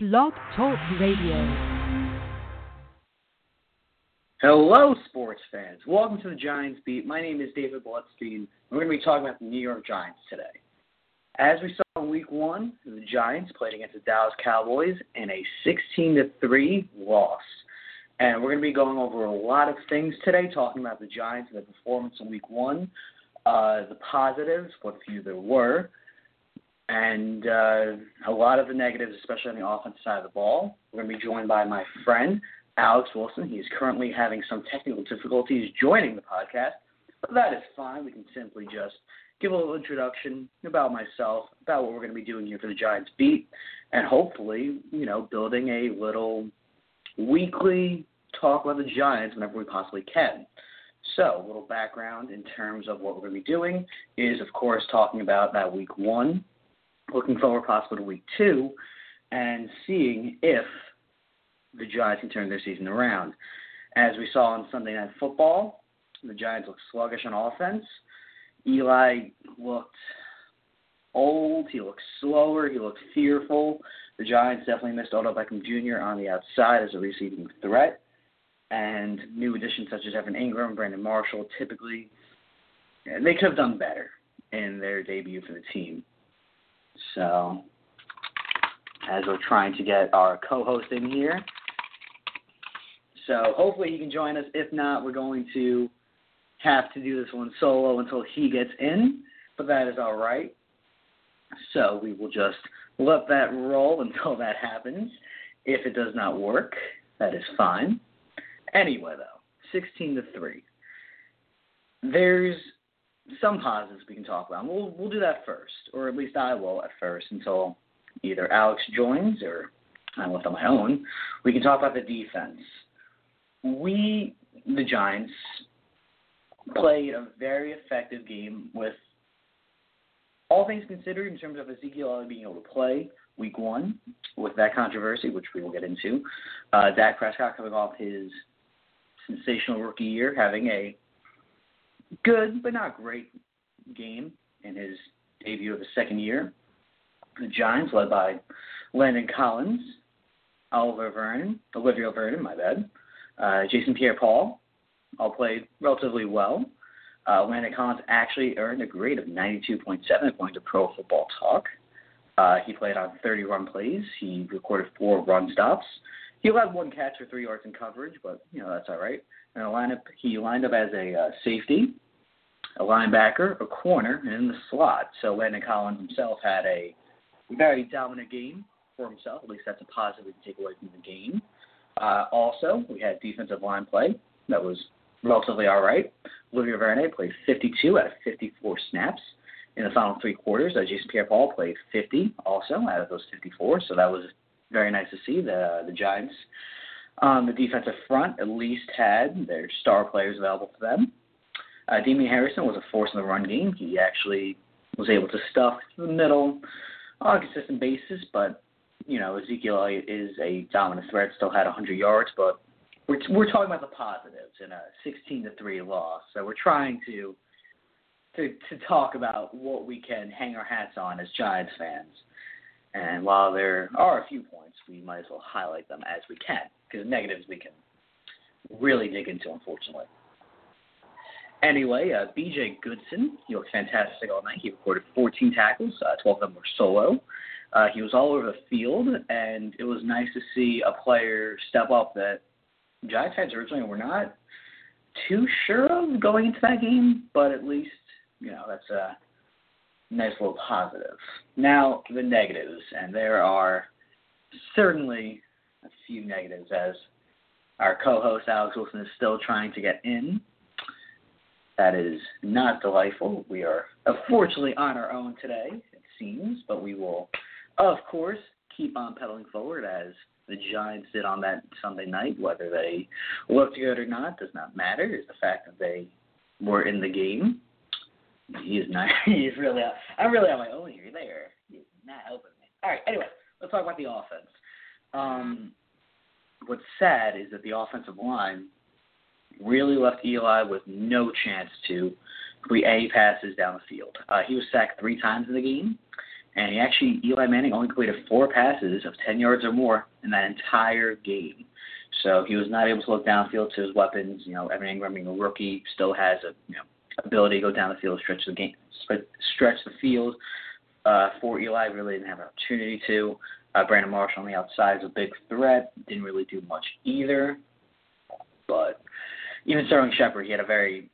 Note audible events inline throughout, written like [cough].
Blog Talk Radio. Hello, sports fans. Welcome to the Giants Beat. My name is David Bloodstein. We're going to be talking about the New York Giants today. As we saw in Week One, the Giants played against the Dallas Cowboys in a 16 to three loss. And we're going to be going over a lot of things today, talking about the Giants and their performance in Week One, uh, the positives, what few there were, and uh, a lot of the negatives, especially on the offensive side of the ball. We're going to be joined by my friend Alex Wilson. He's currently having some technical difficulties joining the podcast, but that is fine. We can simply just give a little introduction about myself, about what we're going to be doing here for the Giants beat, and hopefully, you know, building a little weekly talk about the Giants whenever we possibly can. So, a little background in terms of what we're going to be doing is, of course, talking about that week one, looking forward possibly to week two, and seeing if the Giants can turn their season around. As we saw on Sunday Night Football, the Giants looked sluggish on offense. Eli looked old. He looked slower. He looked fearful. The Giants definitely missed Odell Beckham Jr. on the outside as a receiving threat. And new additions such as Evan Engram, Brandon Marshall, typically, they could have done better in their debut for the team. So, as we're trying to get our co host in here, so hopefully he can join us. If not, we're going to have to do this one solo until he gets in, but that is all right. So we will just let that roll until that happens. If it does not work, that is fine. Anyway, though, 16 to 3. There's some positives we can talk about. We'll we'll do that first, or at least I will at first until either Alex joins or I'm left on my own. We can talk about the defense. We, the Giants, played a very effective game with all things considered in terms of Ezekiel Elliott being able to play week one with that controversy, which we will get into. Uh, Dak Prescott coming off his sensational rookie year, having a good but not great game in his debut of the second year. The Giants, led by Landon Collins, Oliver Vernon, Olivier Vernon, my bad, uh, Jason Pierre-Paul, all played relatively well. Uh, Landon Collins actually earned a grade of 92.7 according to Pro Football Talk. Uh, he played on 30 run plays. He recorded four run stops. He allowed one catch for three yards in coverage, but you know that's all right. And a lineup, he lined up as a uh, safety, a linebacker, a corner, and in the slot. So Landon Collins himself had a very dominant game for himself. At least that's a positive we can take away from the game. Uh, also, we had defensive line play that was relatively all right. Olivier Verne played 52 out of 54 snaps in the final three quarters. Uh, Jason Pierre-Paul played 50 also out of those 54, so that was very nice to see. The the Giants on the defensive front at least had their star players available to them. Uh, Harrison was a force in the run game. He actually was able to stuff the middle on a consistent basis, but you know Ezekiel is a dominant threat. Still had 100 yards, but we're we're talking about the positives in a 16 to three loss. So we're trying to to to talk about what we can hang our hats on as Giants fans. And while there are a few points, we might as well highlight them as we can, because negatives we can really dig into, unfortunately. Anyway, uh, B.J. Goodson, he looked fantastic all night. He recorded 14 tackles, uh, 12 of them were solo. Uh, he was all over the field, and it was nice to see a player step up that Giants fans originally were not too sure of going into that game, but at least, you know, that's a nice little positive. Now, the negatives, and there are certainly a few negatives as our co host Alex Wilson is still trying to get in. That is not delightful. We are unfortunately on our own today, it seems, but we will, of course, keep on pedaling forward as the Giants did on that Sunday night. Whether they looked good or not does not matter. It's the fact that they were in the game. He is not. [laughs] He's really. I'm really on my own here. There. He's not helping me. All right. Anyway, let's talk about the offense. Um, what's sad is that the offensive line really left Eli with no chance to complete any passes down the field. Uh, he was sacked three times in the game. And he actually, Eli Manning only completed four passes of 10 yards or more in that entire game. So he was not able to look downfield to his weapons. You know, Evan Engram being a rookie still has a you know ability to go down the field, stretch the game, stretch the field. Uh, for Eli, really didn't have an opportunity to. Uh, Brandon Marshall on the outside is a big threat. Didn't really do much either. But even Sterling Shepard, he had a very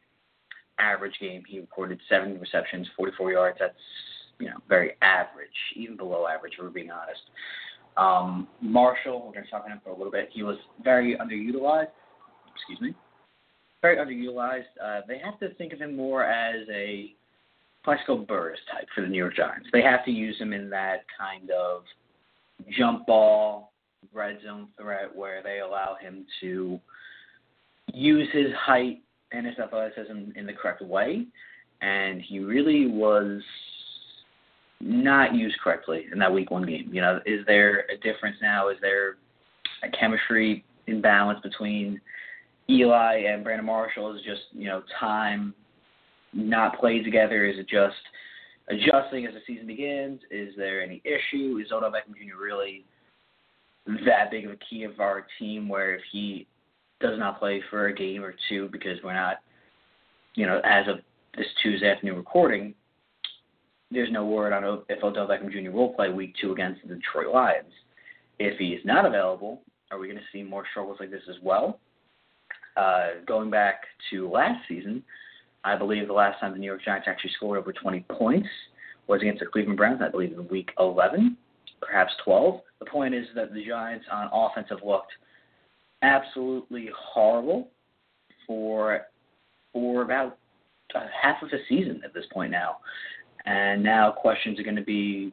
average game. He recorded seven receptions, 44 yards. That's you know very average, even below average. If we're being honest. Um, Marshall, we're going to talk about him for a little bit. He was very underutilized. Excuse me. Very underutilized. Uh, they have to think of him more as a Plaxico Burress type for the New York Giants. They have to use him in that kind of jump ball, red zone threat where they allow him to use his height and his athleticism in the correct way. And he really was not used correctly in that week one game. You know, is there a difference now? Is there a chemistry imbalance between Eli and Brandon Marshall? Is just, you know, time not played together? Is it just adjusting as the season begins? Is there any issue? Is Odell Beckham Jr. really that big of a key of our team where if he does not play for a game or two because we're not, you know, as of this Tuesday afternoon recording, there's no word on if Odell Beckham Jr. will play Week Two against the Detroit Lions. If he is not available, are we going to see more struggles like this as well? Uh, going back to last season, I believe the last time the New York Giants actually scored over 20 points was against the Cleveland Browns. I believe in Week 11, perhaps 12. The point is that the Giants on offense have looked absolutely horrible for for about uh, half of the season at this point now. And now questions are going to be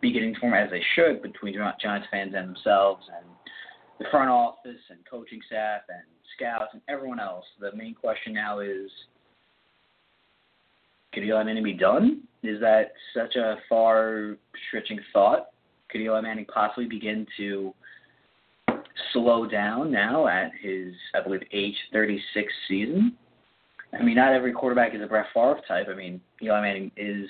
beginning to form as they should between Giants fans and themselves and the front office and coaching staff and scouts and everyone else. The main question now is could Eli Manning be done? Is that such a far stretching thought? Could Eli Manning possibly begin to slow down now at his, I believe, age 36 season? I mean, not every quarterback is a Brett Favre type. I mean, Eli Manning is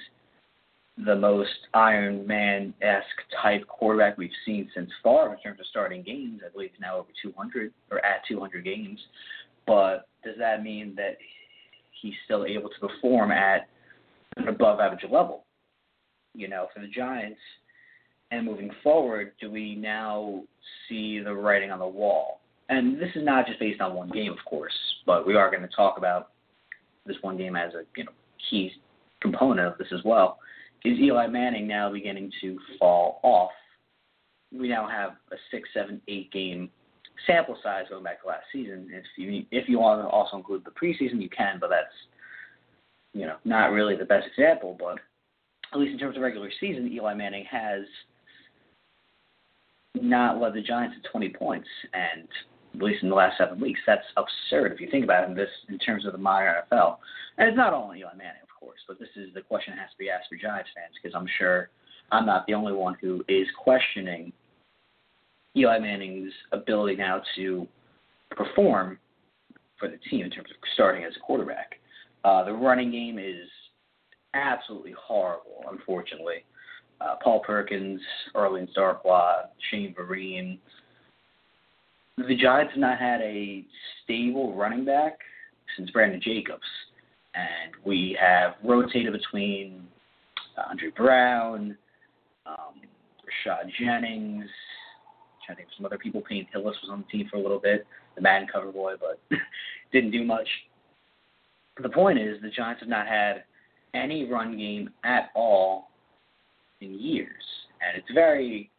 the most Iron Man esque type quarterback we've seen since Favre in terms of starting games. I believe he's now over 200 or at 200 games. But does that mean that he's still able to perform at an above average level? You know, for the Giants and moving forward, do we now see the writing on the wall? And this is not just based on one game, of course, but we are going to talk about this one game as a you know key component of this as well is Eli Manning now beginning to fall off? We now have a six, seven, eight game sample size going back to last season. If you if you want to also include the preseason, you can, but that's you know not really the best example. But at least in terms of regular season, Eli Manning has not led the Giants to 20 points, and at least in the last seven weeks, that's absurd if you think about it in this in terms of the modern NFL. And it's not only Eli Manning course. But this is the question that has to be asked for Giants fans because I'm sure I'm not the only one who is questioning Eli Manning's ability now to perform for the team in terms of starting as a quarterback. Uh, the running game is absolutely horrible, unfortunately. Uh, Paul Perkins, Orleans Darkwa, Shane Vereen. The Giants have not had a stable running back since Brandon Jacobs and we have rotated between uh, Andre Brown, um, Rashad Jennings, to think some other people. Peyton Hillis was on the team for a little bit, the Madden cover boy, but [laughs] didn't do much. The point is, the Giants have not had any run game at all in years, and it's very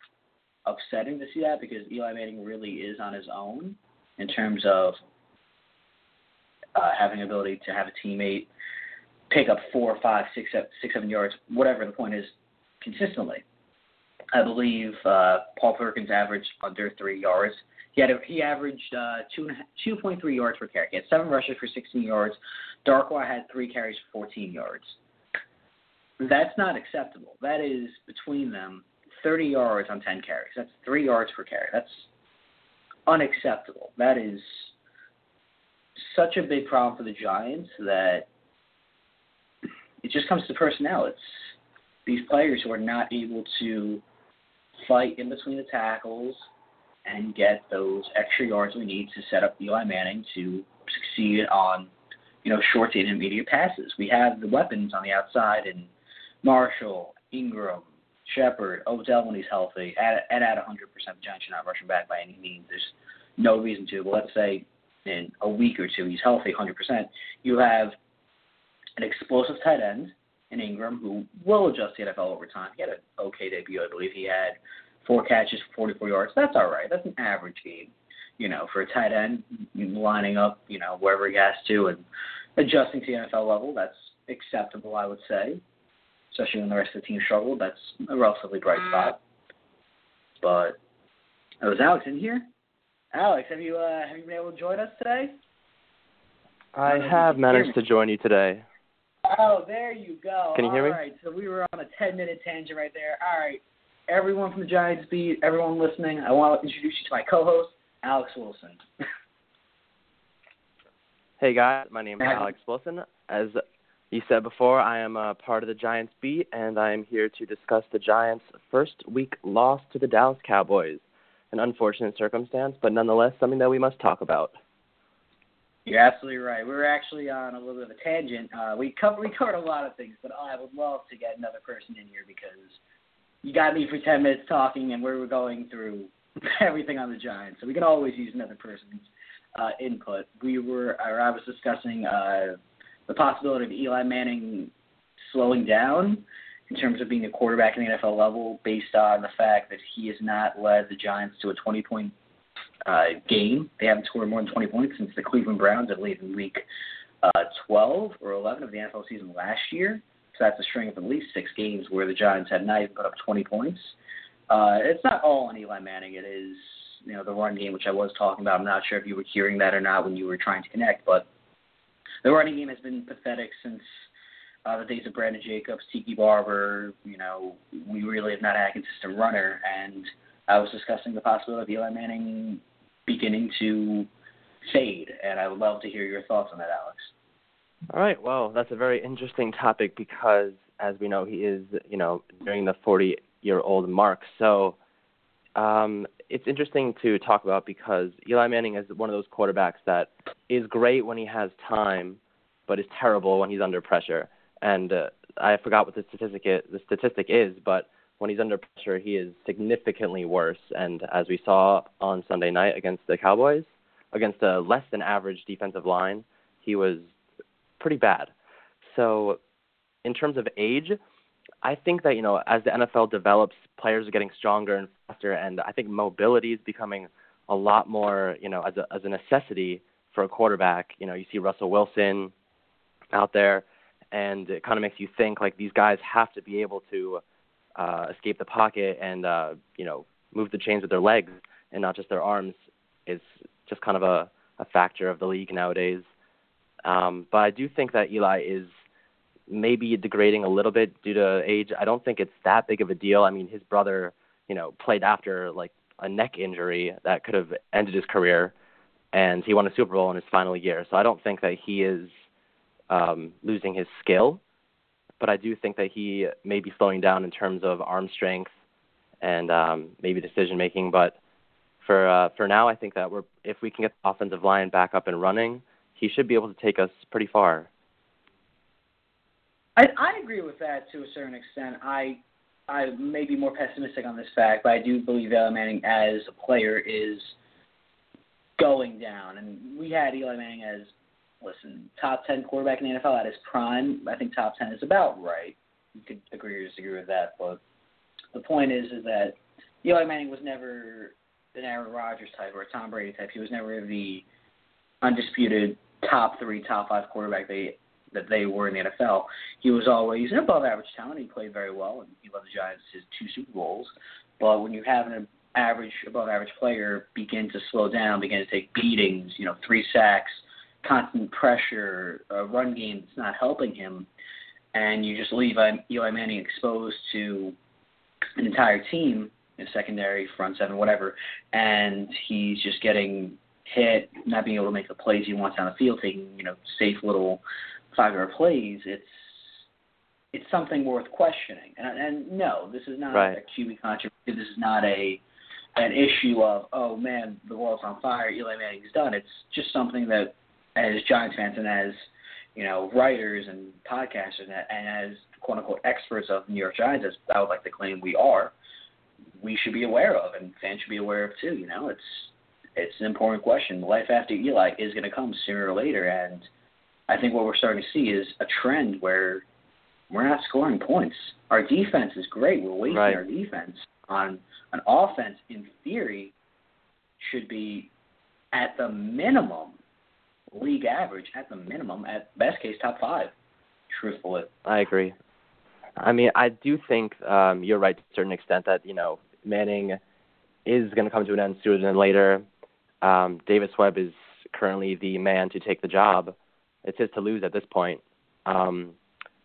upsetting to see that because Eli Manning really is on his own in terms of uh, having ability to have a teammate pick up four, five, six, seven, six, seven yards, whatever the point is, consistently. I believe uh, Paul Perkins averaged under three yards. He had a, he averaged uh, two two point three yards per carry. He had seven rushes for 16 yards. Darkwa had three carries for 14 yards. That's not acceptable. That is between them 30 yards on 10 carries. That's three yards per carry. That's unacceptable. That is such a big problem for the Giants that it just comes to personnel. It's these players who are not able to fight in between the tackles and get those extra yards we need to set up Eli Manning to succeed on, you know, short to intermediate passes. We have the weapons on the outside in Marshall, Engram, Shepard, Odell when he's healthy, at, at, at 100%, the Giants are not rushing back by any means. There's no reason to. But let's say in a week or two he's healthy 100%. You have an explosive tight end in Engram who will adjust the NFL over time. He had an okay debut, I believe. He had four catches for 44 yards. That's all right. That's an average game, you know, for a tight end lining up, you know, wherever he has to and adjusting to the NFL level. That's acceptable, I would say. Especially when the rest of the team struggled, that's a relatively bright mm. spot. But oh, is Alex in here? Alex, have you uh, have you been able to join us today? I have managed to join you today. Oh, there you go. Can you hear me? right, so we were on a 10 minute tangent right there. All right, everyone from the Giants beat, everyone listening, I want to introduce you to my co host, Alex Wilson. [laughs] Hey guys, my name is Alex Wilson. As you said before, I am a part of the Giants beat, and I am here to discuss the Giants' first week loss to the Dallas Cowboys. An unfortunate circumstance, but nonetheless something that we must talk about. You're absolutely right. We were actually on a little bit of a tangent. Uh, we covered we covered a lot of things, but I would love to get another person in here because you got me for 10 minutes talking, and we were going through [laughs] everything on the Giants. So we can always use another person's uh, input. We were, or I was discussing uh, the possibility of Eli Manning slowing down in terms of being a quarterback in the NFL level, based on the fact that he has not led the Giants to a 20 point uh, game. They haven't scored more than 20 points since the Cleveland Browns, I believe, in week uh, 12 or 11 of the NFL season last year. So that's a string of at least six games where the Giants had not even put up 20 points. Uh, it's not all on Eli Manning. It is, you know, the run game, which I was talking about. I'm not sure if you were hearing that or not when you were trying to connect, but the running game has been pathetic since uh, the days of Brandon Jacobs, Tiki Barber. You know, we really have not had a consistent runner, and I was discussing the possibility of Eli Manning beginning to fade, and I would love to hear your thoughts on that, Alex. All right, well, that's a very interesting topic because, as we know, he is, you know, nearing the 40 year old mark. So um, it's interesting to talk about because Eli Manning is one of those quarterbacks that is great when he has time, but is terrible when he's under pressure. And uh, I forgot what the statistic is, the statistic is, but when he's under pressure, he is significantly worse. And as we saw on Sunday night against the Cowboys, against a less than average defensive line, he was pretty bad. So, in terms of age, I think that you know as the NFL develops, players are getting stronger and faster, and I think mobility is becoming a lot more you know as a as a necessity for a quarterback. You know, you see Russell Wilson out there, and it kind of makes you think like these guys have to be able to uh, escape the pocket and uh, you know move the chains with their legs and not just their arms. Is just kind of a, a factor of the league nowadays. Um, but I do think that Eli is maybe degrading a little bit due to age. I don't think it's that big of a deal. I mean, his brother, you know, played after like a neck injury that could have ended his career, and he won a Super Bowl in his final year. So I don't think that he is um, losing his skill, but I do think that he may be slowing down in terms of arm strength and um, maybe decision making. But for uh, for now, I think that we're if we can get the offensive line back up and running, he should be able to take us pretty far. I, I agree with that to a certain extent. I I may be more pessimistic on this fact, but I do believe Eli Manning as a player is going down. And we had Eli Manning as listen top ten quarterback in the NFL at his prime. I think top ten is about right. You could agree or disagree with that, but the point is is that Eli Manning was never an Aaron Rodgers type or a Tom Brady type. He was never the undisputed top three, top five quarterback they that they were in the NFL. He was always an above average talent. He played very well, and he led the Giants to two Super Bowls. But when you have an average, above average player begin to slow down, begin to take beatings, you know, three sacks, constant pressure, a run game that's not helping him, and you just leave Eli Manning exposed to an entire team, in secondary, front seven, whatever, and he's just getting hit, not being able to make the plays he wants on the field, taking you know safe little five yard plays. It's it's something worth questioning. And, and no, this is not right. a QB controversy. This is not a an issue of oh man, the world's on fire, Eli Manning's done. It's just something that as Giants fans and as you know writers and podcasters and, and as quote unquote experts of New York Giants, as I would like to claim we are, we should be aware of and fans should be aware of too. You know, it's it's an important question. Life after Eli is going to come sooner or later, and I think what we're starting to see is a trend where we're not scoring points. Our defense is great. We're wasting right. our defense on an offense. In theory, should be at the minimum league average. At the minimum, at best case, top five. Truthfully, I agree. I mean, I do think um, you're right to a certain extent that you know Manning is going to come to an end sooner than later. Um, Davis Webb is currently the man to take the job. It's his to lose at this point. Um,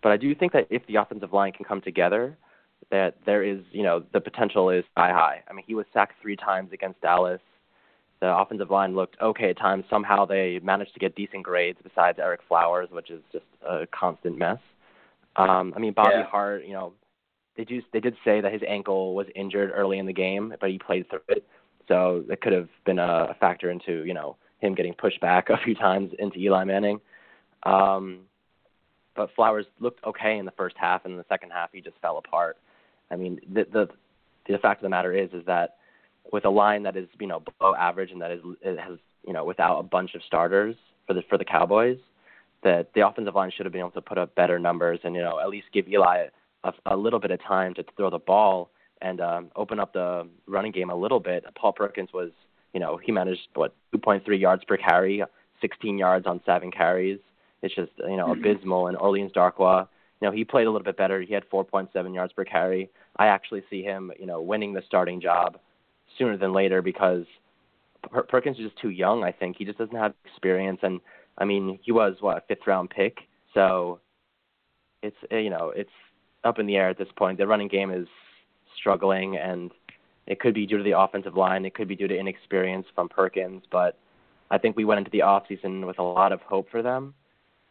but I do think that if the offensive line can come together, that there is, you know, the potential is sky high. I mean, he was sacked three times against Dallas. The offensive line looked okay at times. Somehow they managed to get decent grades besides Ereck Flowers, which is just a constant mess. Um, I mean, Bobby yeah. Hart, you know, they do they did say that his ankle was injured early in the game, but he played through it. So that could have been a factor into, you know, him getting pushed back [laughs] a few times into Eli Manning. Um, but Flowers looked okay in the first half, and in the second half he just fell apart. I mean, the the the fact of the matter is is that with a line that is you know below average and that is it has you know without a bunch of starters for the for the Cowboys, that the offensive line should have been able to put up better numbers and you know at least give Eli a, a little bit of time to throw the ball and um, open up the running game a little bit. Paul Perkins was you know he managed what 2.3 yards per carry, 16 yards on seven carries. It's just you know mm-hmm. abysmal. And Orleans Darkwa, you know, he played a little bit better. He had 4.7 yards per carry. I actually see him, you know, winning the starting job sooner than later because per- Perkins is just too young. I think he just doesn't have experience, and I mean, he was what a fifth round pick, so it's uh, you know it's up in the air at this point. The running game is struggling, and it could be due to the offensive line. It could be due to inexperience from Perkins, but I think we went into the off season with a lot of hope for them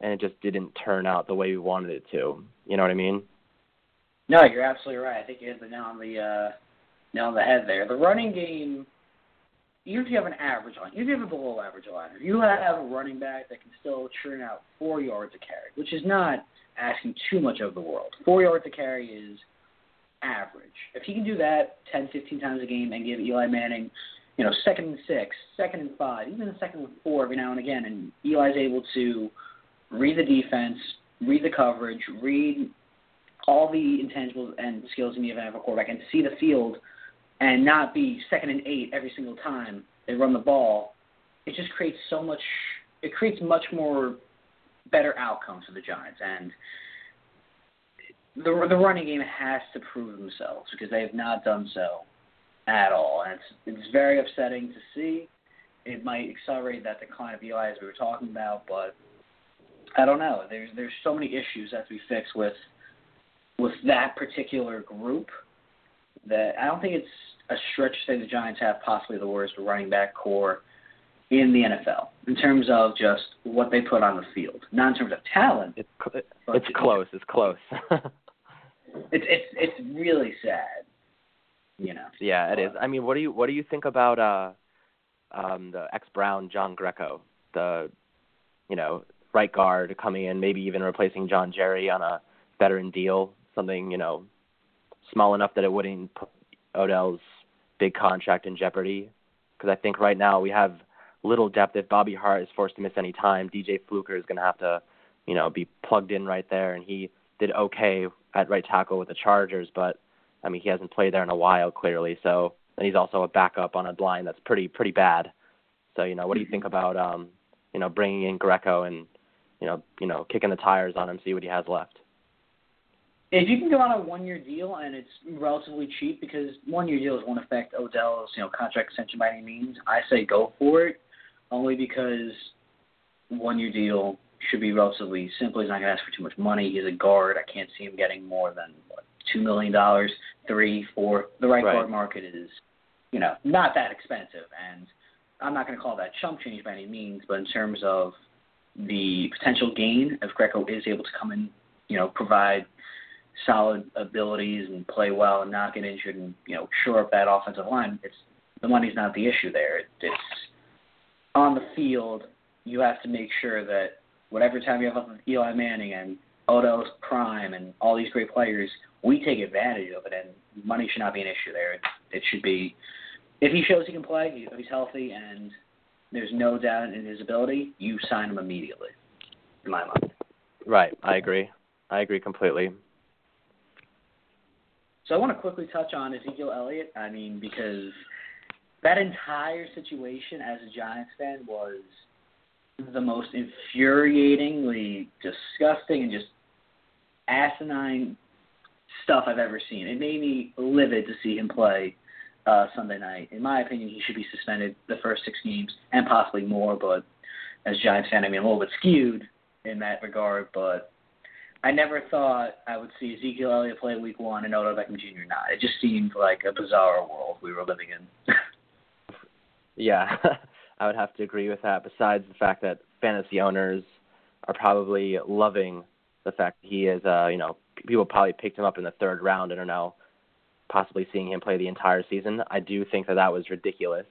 and it just didn't turn out the way we wanted it to. You know what I mean? No, you're absolutely right. I think you hit the nail on the uh, nail on the head there. The running game, even if you have an average line, even if you have a below average line, you have a running back that can still churn out four yards a carry, which is not asking too much of the world. Four yards a carry is average. If he can do that 10, 15 times a game and give Eli Manning, you know, second and six, second and five, even a second and four every now and again, and Eli's able to read the defense, read the coverage, read all the intangibles and skills in the event of a quarterback, and see the field, and not be second and eight every single time they run the ball. It just creates so much. It creates much more better outcomes for the Giants, and the the running game has to prove themselves because they have not done so at all, and it's it's very upsetting to see. It might accelerate that decline of Eli as we were talking about, but I don't know. There's there's so many issues that have we fix with with that particular group that I don't think it's a stretch to say the Giants have possibly the worst running back corps in the NFL in terms of just what they put on the field, not in terms of talent. It's it's close. It's close. [laughs] it's it's it's really sad. You know. Yeah, it is. I mean, what do you what do you think about uh um the ex Brown John Greco, the you know right guard coming in, maybe even replacing John Jerry on a veteran deal, something you know small enough that it wouldn't put Odell's big contract in jeopardy. Because I think right now we have little depth. If Bobby Hart is forced to miss any time, DJ Fluker is going to have to, you know, be plugged in right there. And he did okay at right tackle with the Chargers, but I mean he hasn't played there in a while clearly. So and he's also a backup on a line that's pretty pretty bad. So you know, what do you think about um, you know bringing in Greco and you know, you know, kicking the tires on him, see what he has left. If you can go on a one-year deal and it's relatively cheap, because one-year deals won't affect Odell's, you know, contract extension by any means, I say go for it. Only because one-year deal should be relatively simple. He's not going to ask for too much money. He's a guard. I can't see him getting more than what, two million dollars, three, four. The right, right guard market is, you know, not that expensive, and I'm not going to call that chump change by any means. But in terms of the potential gain if Greco is able to come in, you know, provide solid abilities and play well and not get injured and you know shore up that offensive line, it's the money's not the issue there. It's on the field. You have to make sure that whatever time you have up with Eli Manning and Odell's prime and all these great players, we take advantage of it, and money should not be an issue there. It, it should be if he shows he can play, if he's healthy, and there's no doubt in his ability, you sign him immediately. In my mind. Right, I agree. I agree completely. So I want to quickly touch on Ezekiel Elliott. I mean, because that entire situation as a Giants fan was the most infuriatingly disgusting and just asinine stuff I've ever seen. It made me livid to see him play uh, Sunday night. In my opinion, he should be suspended the first six games and possibly more. But as a Giants fan, I mean, I'm a little bit skewed in that regard. But I never thought I would see Ezekiel Elliott play Week One and Odell Beckham Jr. not. It just seemed like a bizarre world we were living in. [laughs] yeah, [laughs] I would have to agree with that. Besides the fact that fantasy owners are probably loving the fact that he is, uh, you know, people probably picked him up in the third round and are now possibly seeing him play the entire season. I do think that that was ridiculous.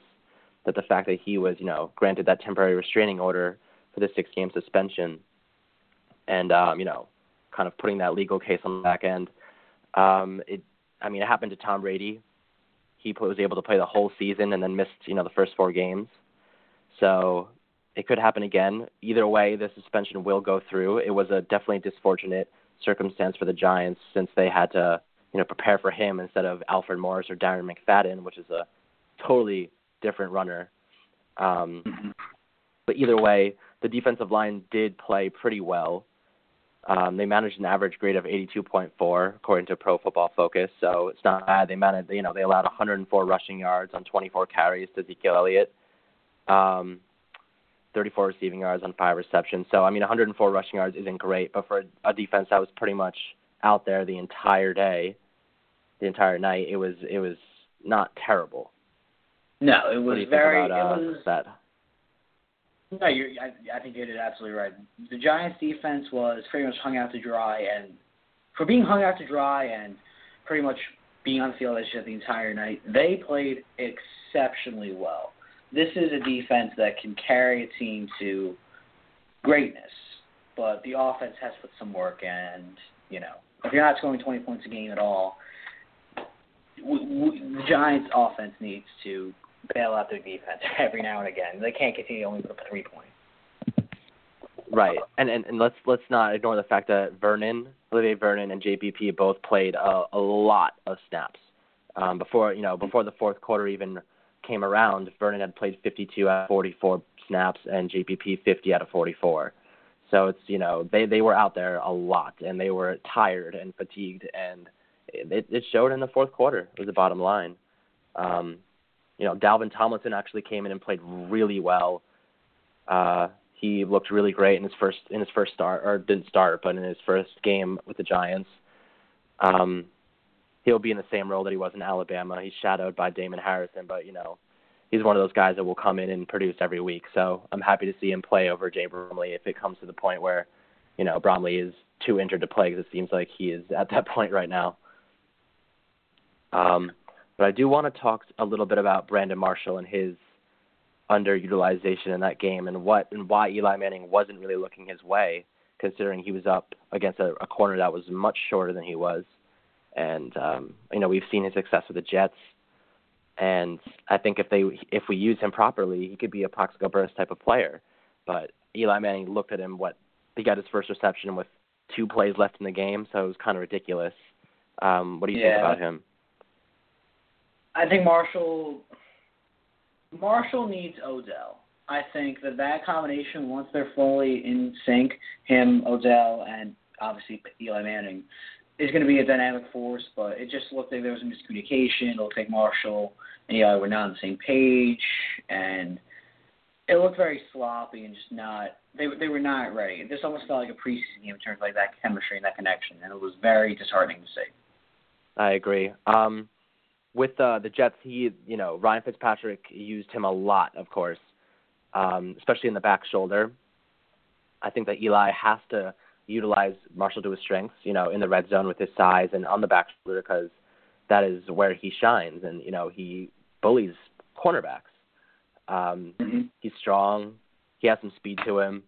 That the fact that he was, you know, granted that temporary restraining order for the six-game suspension, and um, you know, kind of putting that legal case on the back end. Um, it, I mean, it happened to Tom Brady. He was able to play the whole season and then missed, you know, the first four games. So it could happen again. Either way, the suspension will go through. It was a definitely disfortunate circumstance for the Giants since they had to you know, prepare for him instead of Alfred Morris or Darren McFadden, which is a totally different runner. Um, mm-hmm. but either way, the defensive line did play pretty well. Um, they managed an average grade of 82.4 according to Pro Football Focus, so it's not bad. They managed, you know, they allowed 104 rushing yards on 24 carries to Ezekiel Elliott, um, 34 receiving yards on five receptions. So I mean, 104 rushing yards isn't great, but for a defense that was pretty much out there the entire day, the entire night. It was it was not terrible. No, it was very. About, uh, it was that. No, you I, I think you did absolutely right. The Giants' defense was pretty much hung out to dry, and for being hung out to dry and pretty much being on the field the entire night, they played exceptionally well. This is a defense that can carry a team to greatness, but the offense has put some work, and you know, if you're not scoring 20 points a game at all, the Giants' offense needs to bail out their defense [laughs] every now and again. They can't continue to only put up three points. Right, and, and and let's let's not ignore the fact that Vernon, Olivier Vernon, and JPP both played a, a lot of snaps. Um, before you know, before the fourth quarter even came around, Vernon had played 52 out of 44 snaps, and JPP 50 out of 44. So it's you know they they were out there a lot, and they were tired and fatigued, and it, it showed in the fourth quarter. It was the bottom line. Um, you know, Dalvin Tomlinson actually came in and played really well. Uh, he looked really great in his first in his first start, or didn't start, but in his first game with the Giants. Um, he'll be in the same role that he was in Alabama. He's shadowed by Damon Harrison, but you know, he's one of those guys that will come in and produce every week. So I'm happy to see him play over Jay Bromley if it comes to the point where, you know, Bromley is too injured to play because it seems like he is at that [laughs] point right now. Um, but I do want to talk a little bit about Brandon Marshall and his underutilization in that game and what and why Eli Manning wasn't really looking his way, considering he was up against a, a corner that was much shorter than he was. And um, you know we've seen his success with the Jets, and I think if they if we use him properly, he could be a Plaxico Burress type of player. But Eli Manning looked at him what he got his first reception with two plays left in the game, so it was kind of ridiculous. Um, what do you yeah. think about him? I think Marshall Marshall needs Odell. I think that that combination, once they're fully in sync, him, Odell, and obviously Eli Manning, is going to be a dynamic force. But it just looked like there was a miscommunication. It looked like Marshall and Eli were not on the same page, and it looked very sloppy and just not. They they were not ready. This almost felt like a preseason game in terms of like that chemistry and that connection, and it was very disheartening to see. I agree. Um, with uh, the Jets, he, you know, Ryan Fitzpatrick used him a lot, of course, um, especially in the back shoulder. I think that Eli has to utilize Marshall to his strengths, you know, in the red zone with his size and on the back shoulder because that is where he shines, and you know he bullies cornerbacks. Um, mm-hmm. He's strong. He has some speed to him.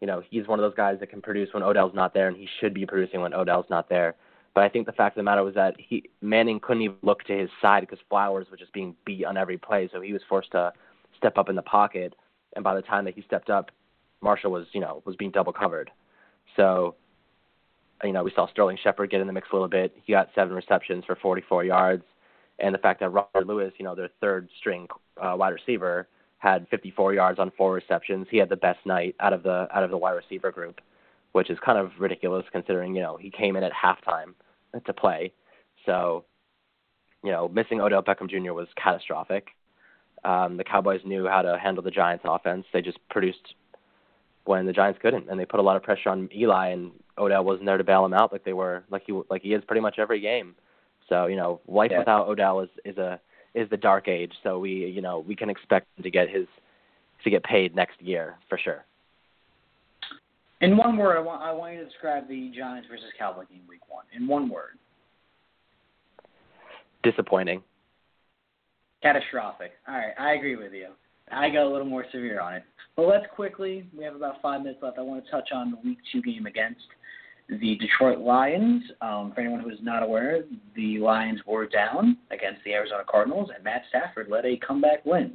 You know, he's one of those guys that can produce when Odell's not there, and he should be producing when Odell's not there. But I think the fact of the matter was that he Manning couldn't even look to his side because Flowers was just being beat on every play, so he was forced to step up in the pocket. And by the time that he stepped up, Marshall was you know was being double covered. So, you know, we saw Sterling Shepard get in the mix a little bit. He got seven receptions for 44 yards, and the fact that Robert Lewis, you know, their third string uh, wide receiver, had 54 yards on four receptions. He had the best night out of the out of the wide receiver group, which is kind of ridiculous considering you know he came in at halftime to play. So, you know, missing Odell Beckham Jr. was catastrophic. Um, the Cowboys knew how to handle the Giants' offense. They just produced when the Giants couldn't, and they put a lot of pressure on Eli, and Odell wasn't there to bail him out like they were like he like he is pretty much every game. So you know, life yeah. without Odell is is a is the dark age. So we you know we can expect him to get his to get paid next year for sure. In one word, I want I want you to describe the Giants versus Cowboys game week one. In one word. Disappointing. Catastrophic. All right, I agree with you. I got a little more severe on it. But let's quickly, we have about five minutes left. I want to touch on the week two game against the Detroit Lions. Um, for anyone who is not aware, the Lions were down against the Arizona Cardinals, and Matt Stafford led a comeback win.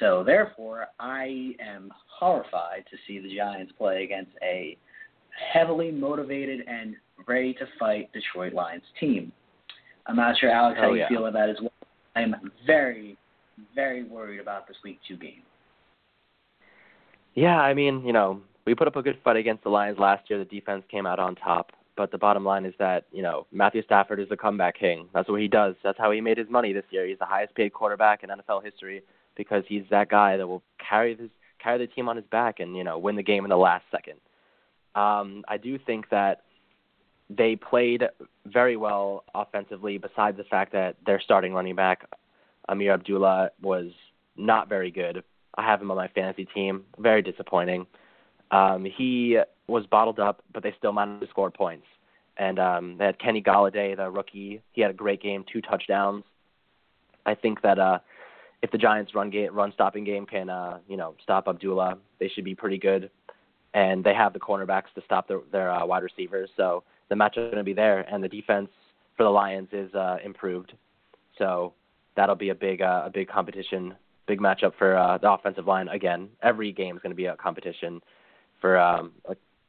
So, therefore, I am horrified to see the Giants play against a heavily motivated and ready to fight Detroit Lions team. I'm not sure, Alex, how oh, you feel about that as well. I am very, very worried about this week two game. Yeah, I mean, you know, we put up a good fight against the Lions last year. The defense came out on top. But the bottom line is that, you know, Matthew Stafford is the comeback king. That's what he does. That's how he made his money this year. He's the highest paid quarterback in NFL history because he's that guy that will carry this carry the team on his back and, you know, win the game in the last second. Um, I do think that they played very well offensively besides the fact that their starting running back, Ameer Abdullah, was not very good. I have him on my fantasy team. Very disappointing. Um, he was bottled up, but they still managed to score points. And um, they had Kenny Golladay, the rookie. He had a great game, two touchdowns. I think that uh, if the Giants' run game, run stopping game can, uh, you know, stop Abdullah, they should be pretty good. And they have the cornerbacks to stop their, their uh, wide receivers, so the matchup is going to be there. And the defense for the Lions is uh, improved, so that'll be a big, uh, a big competition, big matchup for uh, the offensive line. Again, every game is going to be a competition for um,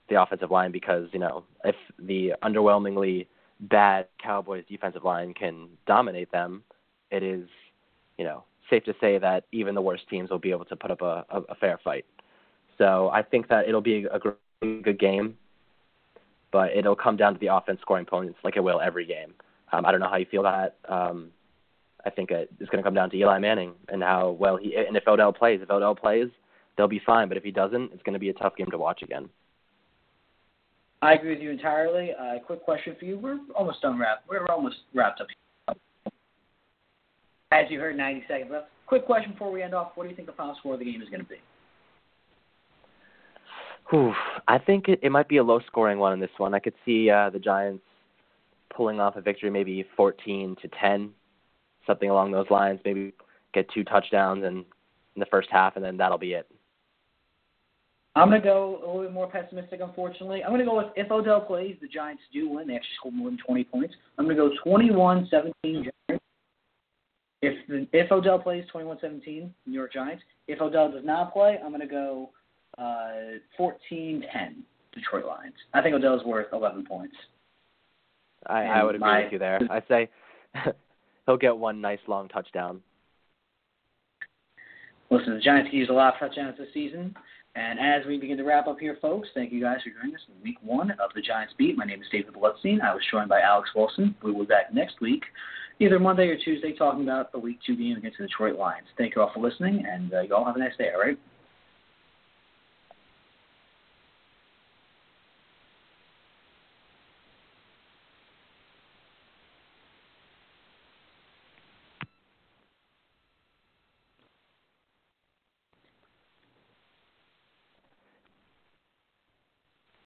the offensive line because you know if the underwhelmingly bad Cowboys defensive line can dominate them, it is you know safe to say that even the worst teams will be able to put up a, a, a fair fight. So I think that it'll be a good game, but it'll come down to the offense scoring points like it will every game. Um, I don't know how you feel that. Um, I think it's going to come down to Eli Manning and how well he and if Odell plays. If Odell plays, they'll be fine. But if he doesn't, it's going to be a tough game to watch again. I agree with you entirely. Uh, quick question for you: We're almost done wrap. We're almost wrapped up. As you heard, 90 seconds left. Quick question before we end off: What do you think the final score of the game is going to be? Oof, I think it, it might be a low-scoring one in this one. I could see uh, the Giants pulling off a victory, maybe 14 to 10, something along those lines. Maybe get two touchdowns in, in the first half, and then that'll be it. I'm going to go a little bit more pessimistic, unfortunately. I'm going to go with if Odell plays, the Giants do win. They actually score more than 20 points. I'm going to go 21 17 Giants. If, the, if Odell plays 21 17, New York Giants. If Odell does not play, I'm going to go uh, 14 10 Detroit Lions. I think Odell's worth 11 points. I, I would agree my, with you there. I'd say [laughs] he'll get one nice long touchdown. Listen, the Giants can use a lot of touchdowns this season. And as we begin to wrap up here, folks, thank you guys for joining us in week one of the Giants Beat. My name is David Bloodstein. I was joined by Alex Wilson. We will be back next week, either Monday or Tuesday, talking about the week two game against the Detroit Lions. Thank you all for listening, and uh, you all have a nice day, all right?